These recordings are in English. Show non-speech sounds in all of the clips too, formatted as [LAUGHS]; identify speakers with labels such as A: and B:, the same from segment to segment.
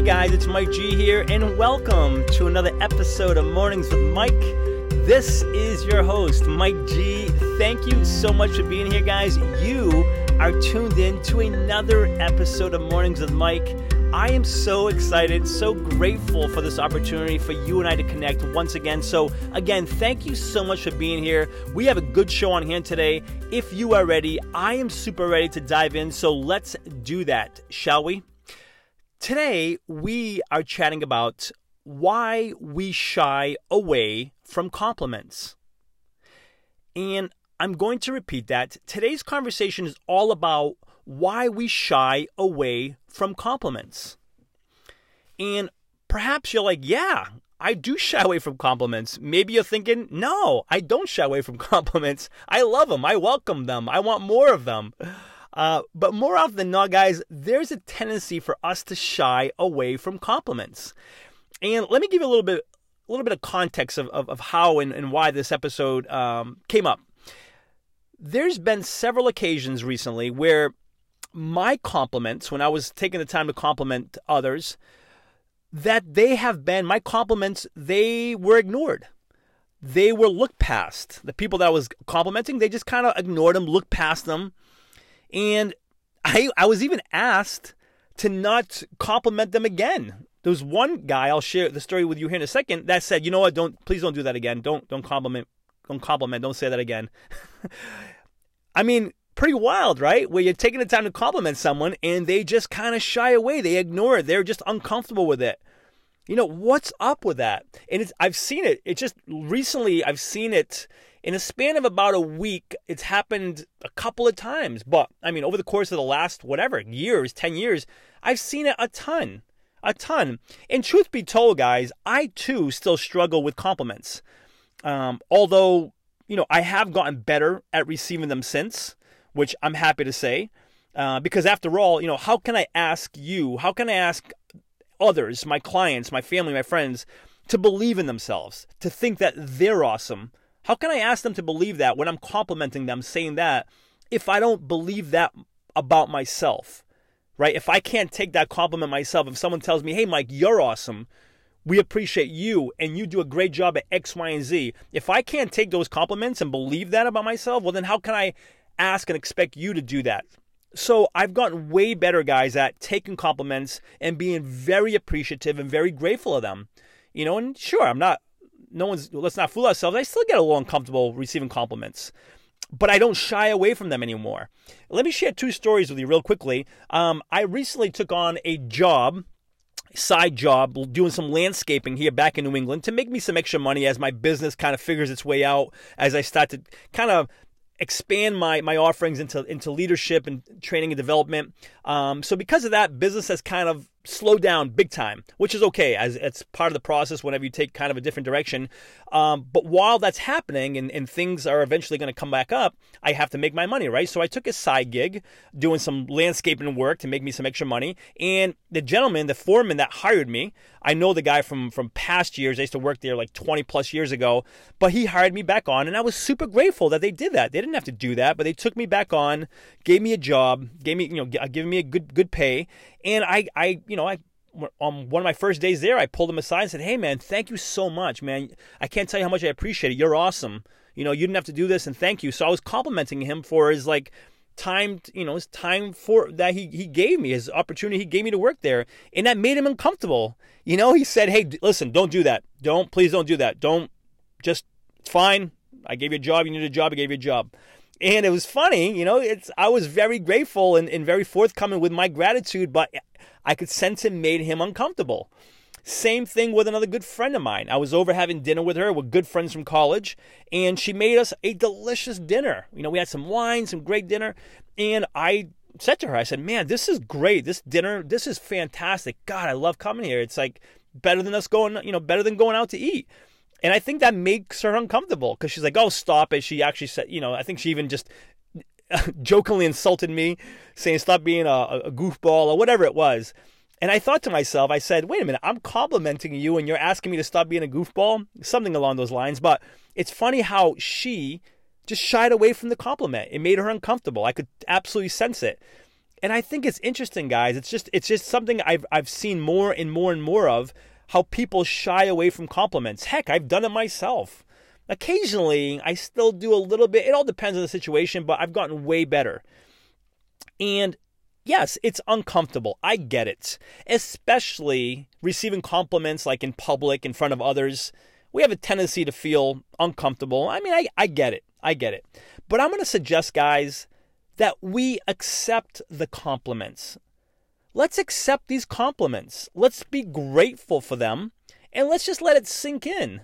A: Hey guys, it's Mike G here, and welcome to another episode of Mornings with Mike. This is your host, Mike G. Thank you so much for being here, guys. You are tuned in to another episode of Mornings with Mike. I am so excited, so grateful for this opportunity for you and I to connect once again. So, again, thank you so much for being here. We have a good show on hand today. If you are ready, I am super ready to dive in. So, let's do that, shall we? Today, we are chatting about why we shy away from compliments. And I'm going to repeat that. Today's conversation is all about why we shy away from compliments. And perhaps you're like, yeah, I do shy away from compliments. Maybe you're thinking, no, I don't shy away from [LAUGHS] compliments. I love them. I welcome them. I want more of them. Uh, but more often than not, guys, there's a tendency for us to shy away from compliments. And let me give you a little bit, a little bit of context of, of, of how and, and why this episode um, came up. There's been several occasions recently where my compliments, when I was taking the time to compliment others, that they have been, my compliments, they were ignored. They were looked past. The people that I was complimenting, they just kind of ignored them, looked past them. And I, I was even asked to not compliment them again. There was one guy, I'll share the story with you here in a second, that said, you know what, don't, please don't do that again. Don't, don't compliment, don't compliment, don't say that again. [LAUGHS] I mean, pretty wild, right? Where you're taking the time to compliment someone and they just kind of shy away. They ignore it. They're just uncomfortable with it. You know, what's up with that? And it's, I've seen it. It just recently, I've seen it in a span of about a week. It's happened a couple of times. But I mean, over the course of the last, whatever, years, 10 years, I've seen it a ton. A ton. And truth be told, guys, I too still struggle with compliments. Um, although, you know, I have gotten better at receiving them since which I'm happy to say. Uh, because after all, you know, how can I ask you, how can I ask others, my clients, my family, my friends, to believe in themselves, to think that they're awesome? How can I ask them to believe that when I'm complimenting them, saying that, if I don't believe that about myself, right? If I can't take that compliment myself, if someone tells me, hey, Mike, you're awesome, we appreciate you and you do a great job at X, Y, and Z. If I can't take those compliments and believe that about myself, well, then how can I ask and expect you to do that. So I've gotten way better, guys, at taking compliments and being very appreciative and very grateful of them. You know, and sure, I'm not, no one's, let's not fool ourselves. I still get a little uncomfortable receiving compliments, but I don't shy away from them anymore. Let me share two stories with you real quickly. Um, I recently took on a job side job doing some landscaping here back in New England to make me some extra money as my business kind of figures its way out as I start to kind of expand my my offerings into into leadership and training and development. Um, so because of that, business has kind of slowed down big time, which is okay as it's part of the process whenever you take kind of a different direction. Um, but while that's happening and, and things are eventually going to come back up, I have to make my money, right? So I took a side gig doing some landscaping work to make me some extra money. And the gentleman, the foreman that hired me, I know the guy from from past years. I used to work there like 20 plus years ago, but he hired me back on and I was super grateful that they did that. They didn't have to do that, but they took me back on, gave me a job, gave me, you know, giving me a good good pay and I, I, you know, I on one of my first days there, I pulled him aside and said, "Hey, man, thank you so much, man. I can't tell you how much I appreciate it. You're awesome. You know, you didn't have to do this, and thank you." So I was complimenting him for his like time, you know, his time for that he he gave me, his opportunity he gave me to work there, and that made him uncomfortable. You know, he said, "Hey, listen, don't do that. Don't please don't do that. Don't just fine. I gave you a job. You need a job. I gave you a job." and it was funny, you know. It's I was very grateful and, and very forthcoming with my gratitude, but I could sense it made him uncomfortable. Same thing with another good friend of mine. I was over having dinner with her. We're good friends from college, and she made us a delicious dinner. You know, we had some wine, some great dinner, and I said to her, I said, "Man, this is great. This dinner, this is fantastic. God, I love coming here. It's like better than us going, you know, better than going out to eat." And I think that makes her uncomfortable because she's like, oh, stop it. She actually said, you know, I think she even just [LAUGHS] jokingly insulted me, saying, stop being a, a goofball or whatever it was. And I thought to myself, I said, wait a minute, I'm complimenting you and you're asking me to stop being a goofball? Something along those lines. But it's funny how she just shied away from the compliment. It made her uncomfortable. I could absolutely sense it. And I think it's interesting, guys. It's just it's just something I've I've seen more and more and more of how people shy away from compliments. Heck, I've done it myself. Occasionally, I still do a little bit. It all depends on the situation, but I've gotten way better. And yes, it's uncomfortable. I get it. Especially receiving compliments like in public, in front of others. We have a tendency to feel uncomfortable. I mean, I, I get it. I get it. But I'm going to suggest, guys, that we accept the compliments. Let's accept these compliments. Let's be grateful for them and let's just let it sink in.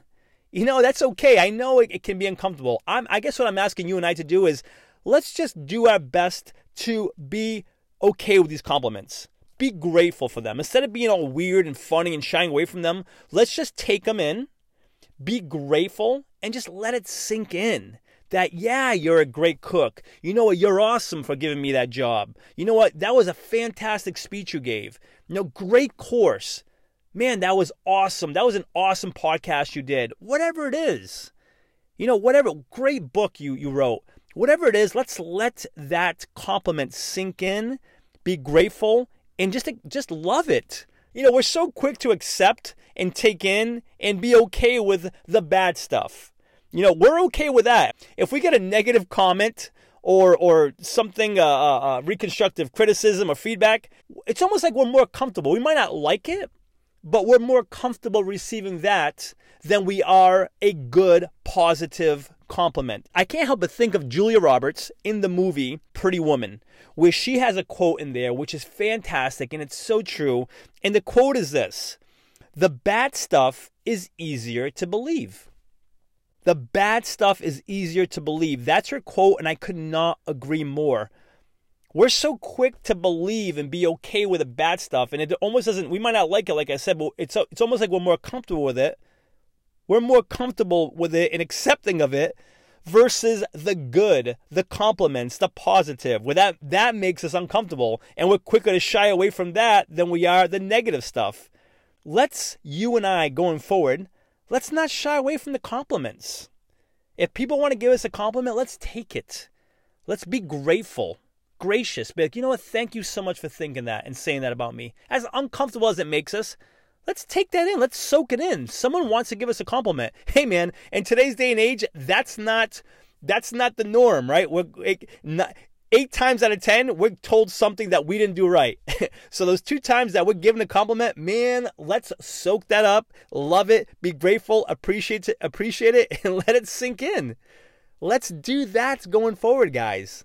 A: You know, that's okay. I know it, it can be uncomfortable. I'm, I guess what I'm asking you and I to do is let's just do our best to be okay with these compliments. Be grateful for them. Instead of being all weird and funny and shying away from them, let's just take them in, be grateful, and just let it sink in that, yeah, you're a great cook. You know what? You're awesome for giving me that job. You know what? That was a fantastic speech you gave. You know, great course. Man, that was awesome. That was an awesome podcast you did. Whatever it is. You know, whatever great book you, you wrote. Whatever it is, let's let that compliment sink in, be grateful, and just just love it. You know, we're so quick to accept and take in and be okay with the bad stuff. You know, we're okay with that. If we get a negative comment or or something, uh, uh, uh, reconstructive criticism or feedback, it's almost like we're more comfortable. We might not like it, but we're more comfortable receiving that than we are a good, positive compliment. I can't help but think of Julia Roberts in the movie Pretty Woman, where she has a quote in there which is fantastic and it's so true. And the quote is this The bad stuff is easier to believe. The bad stuff is easier to believe. That's her quote, and I could not agree more. We're so quick to believe and be okay with the bad stuff, and it almost doesn't. We might not like it, like I said, but it's it's almost like we're more comfortable with it. We're more comfortable with it and accepting of it versus the good, the compliments, the positive. Where that that makes us uncomfortable, and we're quicker to shy away from that than we are the negative stuff. Let's you and I going forward let's not shy away from the compliments. If people want to give us a compliment, let's take it. Let's be grateful, gracious. Be like, you know what? Thank you so much for thinking that and saying that about me. As uncomfortable as it makes us, let's take that in. Let's soak it in. Someone wants to give us a compliment. [LAUGHS] Hey, man, in today's day and age, that's not that's not the norm, right? We're it, not, eight times out of ten, we're told something that we didn't do right. [LAUGHS] so those two times that we're given a compliment, man, let's soak that up, love it, be grateful, appreciate it, appreciate it, [LAUGHS] and let it sink in. Let's do that going forward, guys.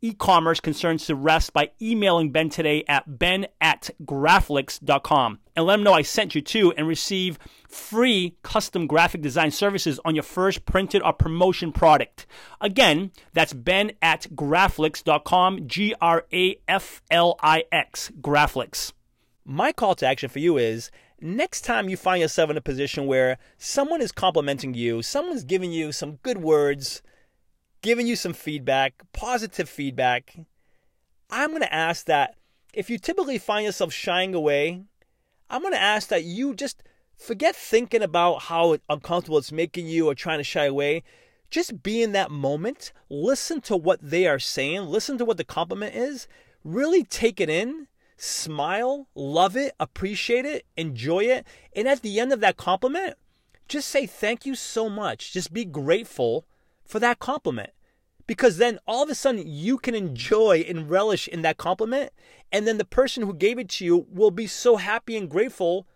A: e-commerce concerns to rest by emailing Ben today at ben at graflix.com and let him know I sent you to and receive free custom graphic design services on your first printed or promotion product. Again, that's ben at graflix.com, G-R-A-F-L-I-X, Graflix. My call to action for you is next time you find yourself in a position where someone is complimenting you, someone's giving you some good words, giving you some feedback, positive feedback, I'm going to ask that if you typically find yourself shying away, I'm going to ask that you just forget thinking about how uncomfortable it's making you or trying to shy away. Just be in that moment, listen to what they are saying, listen to what the compliment is, really take it in, smile, love it, appreciate it, enjoy it. And at the end of that compliment, just say thank you so much. Just be grateful for that compliment. Because then all of a sudden you can enjoy and relish in that compliment. And then the person who gave it to you will be so happy and grateful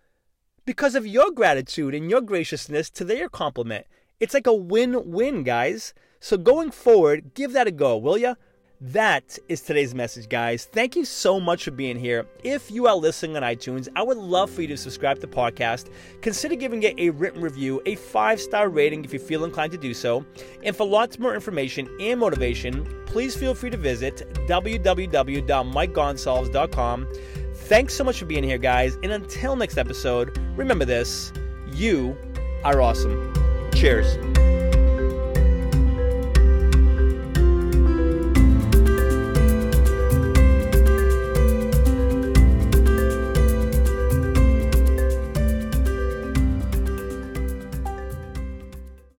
A: because of your gratitude and your graciousness to their compliment. It's like a win win, guys. So going forward, give that a go, will ya? That is today's message, guys. Thank you so much for being here. If you are listening on iTunes, I would love for you to subscribe to the podcast. Consider giving it a written review, a five star rating if you feel inclined to do so. And for lots more information and motivation, please feel free to visit www.mikegonsalves.com. Thanks so much for being here, guys. And until next episode, remember this you are awesome. Cheers.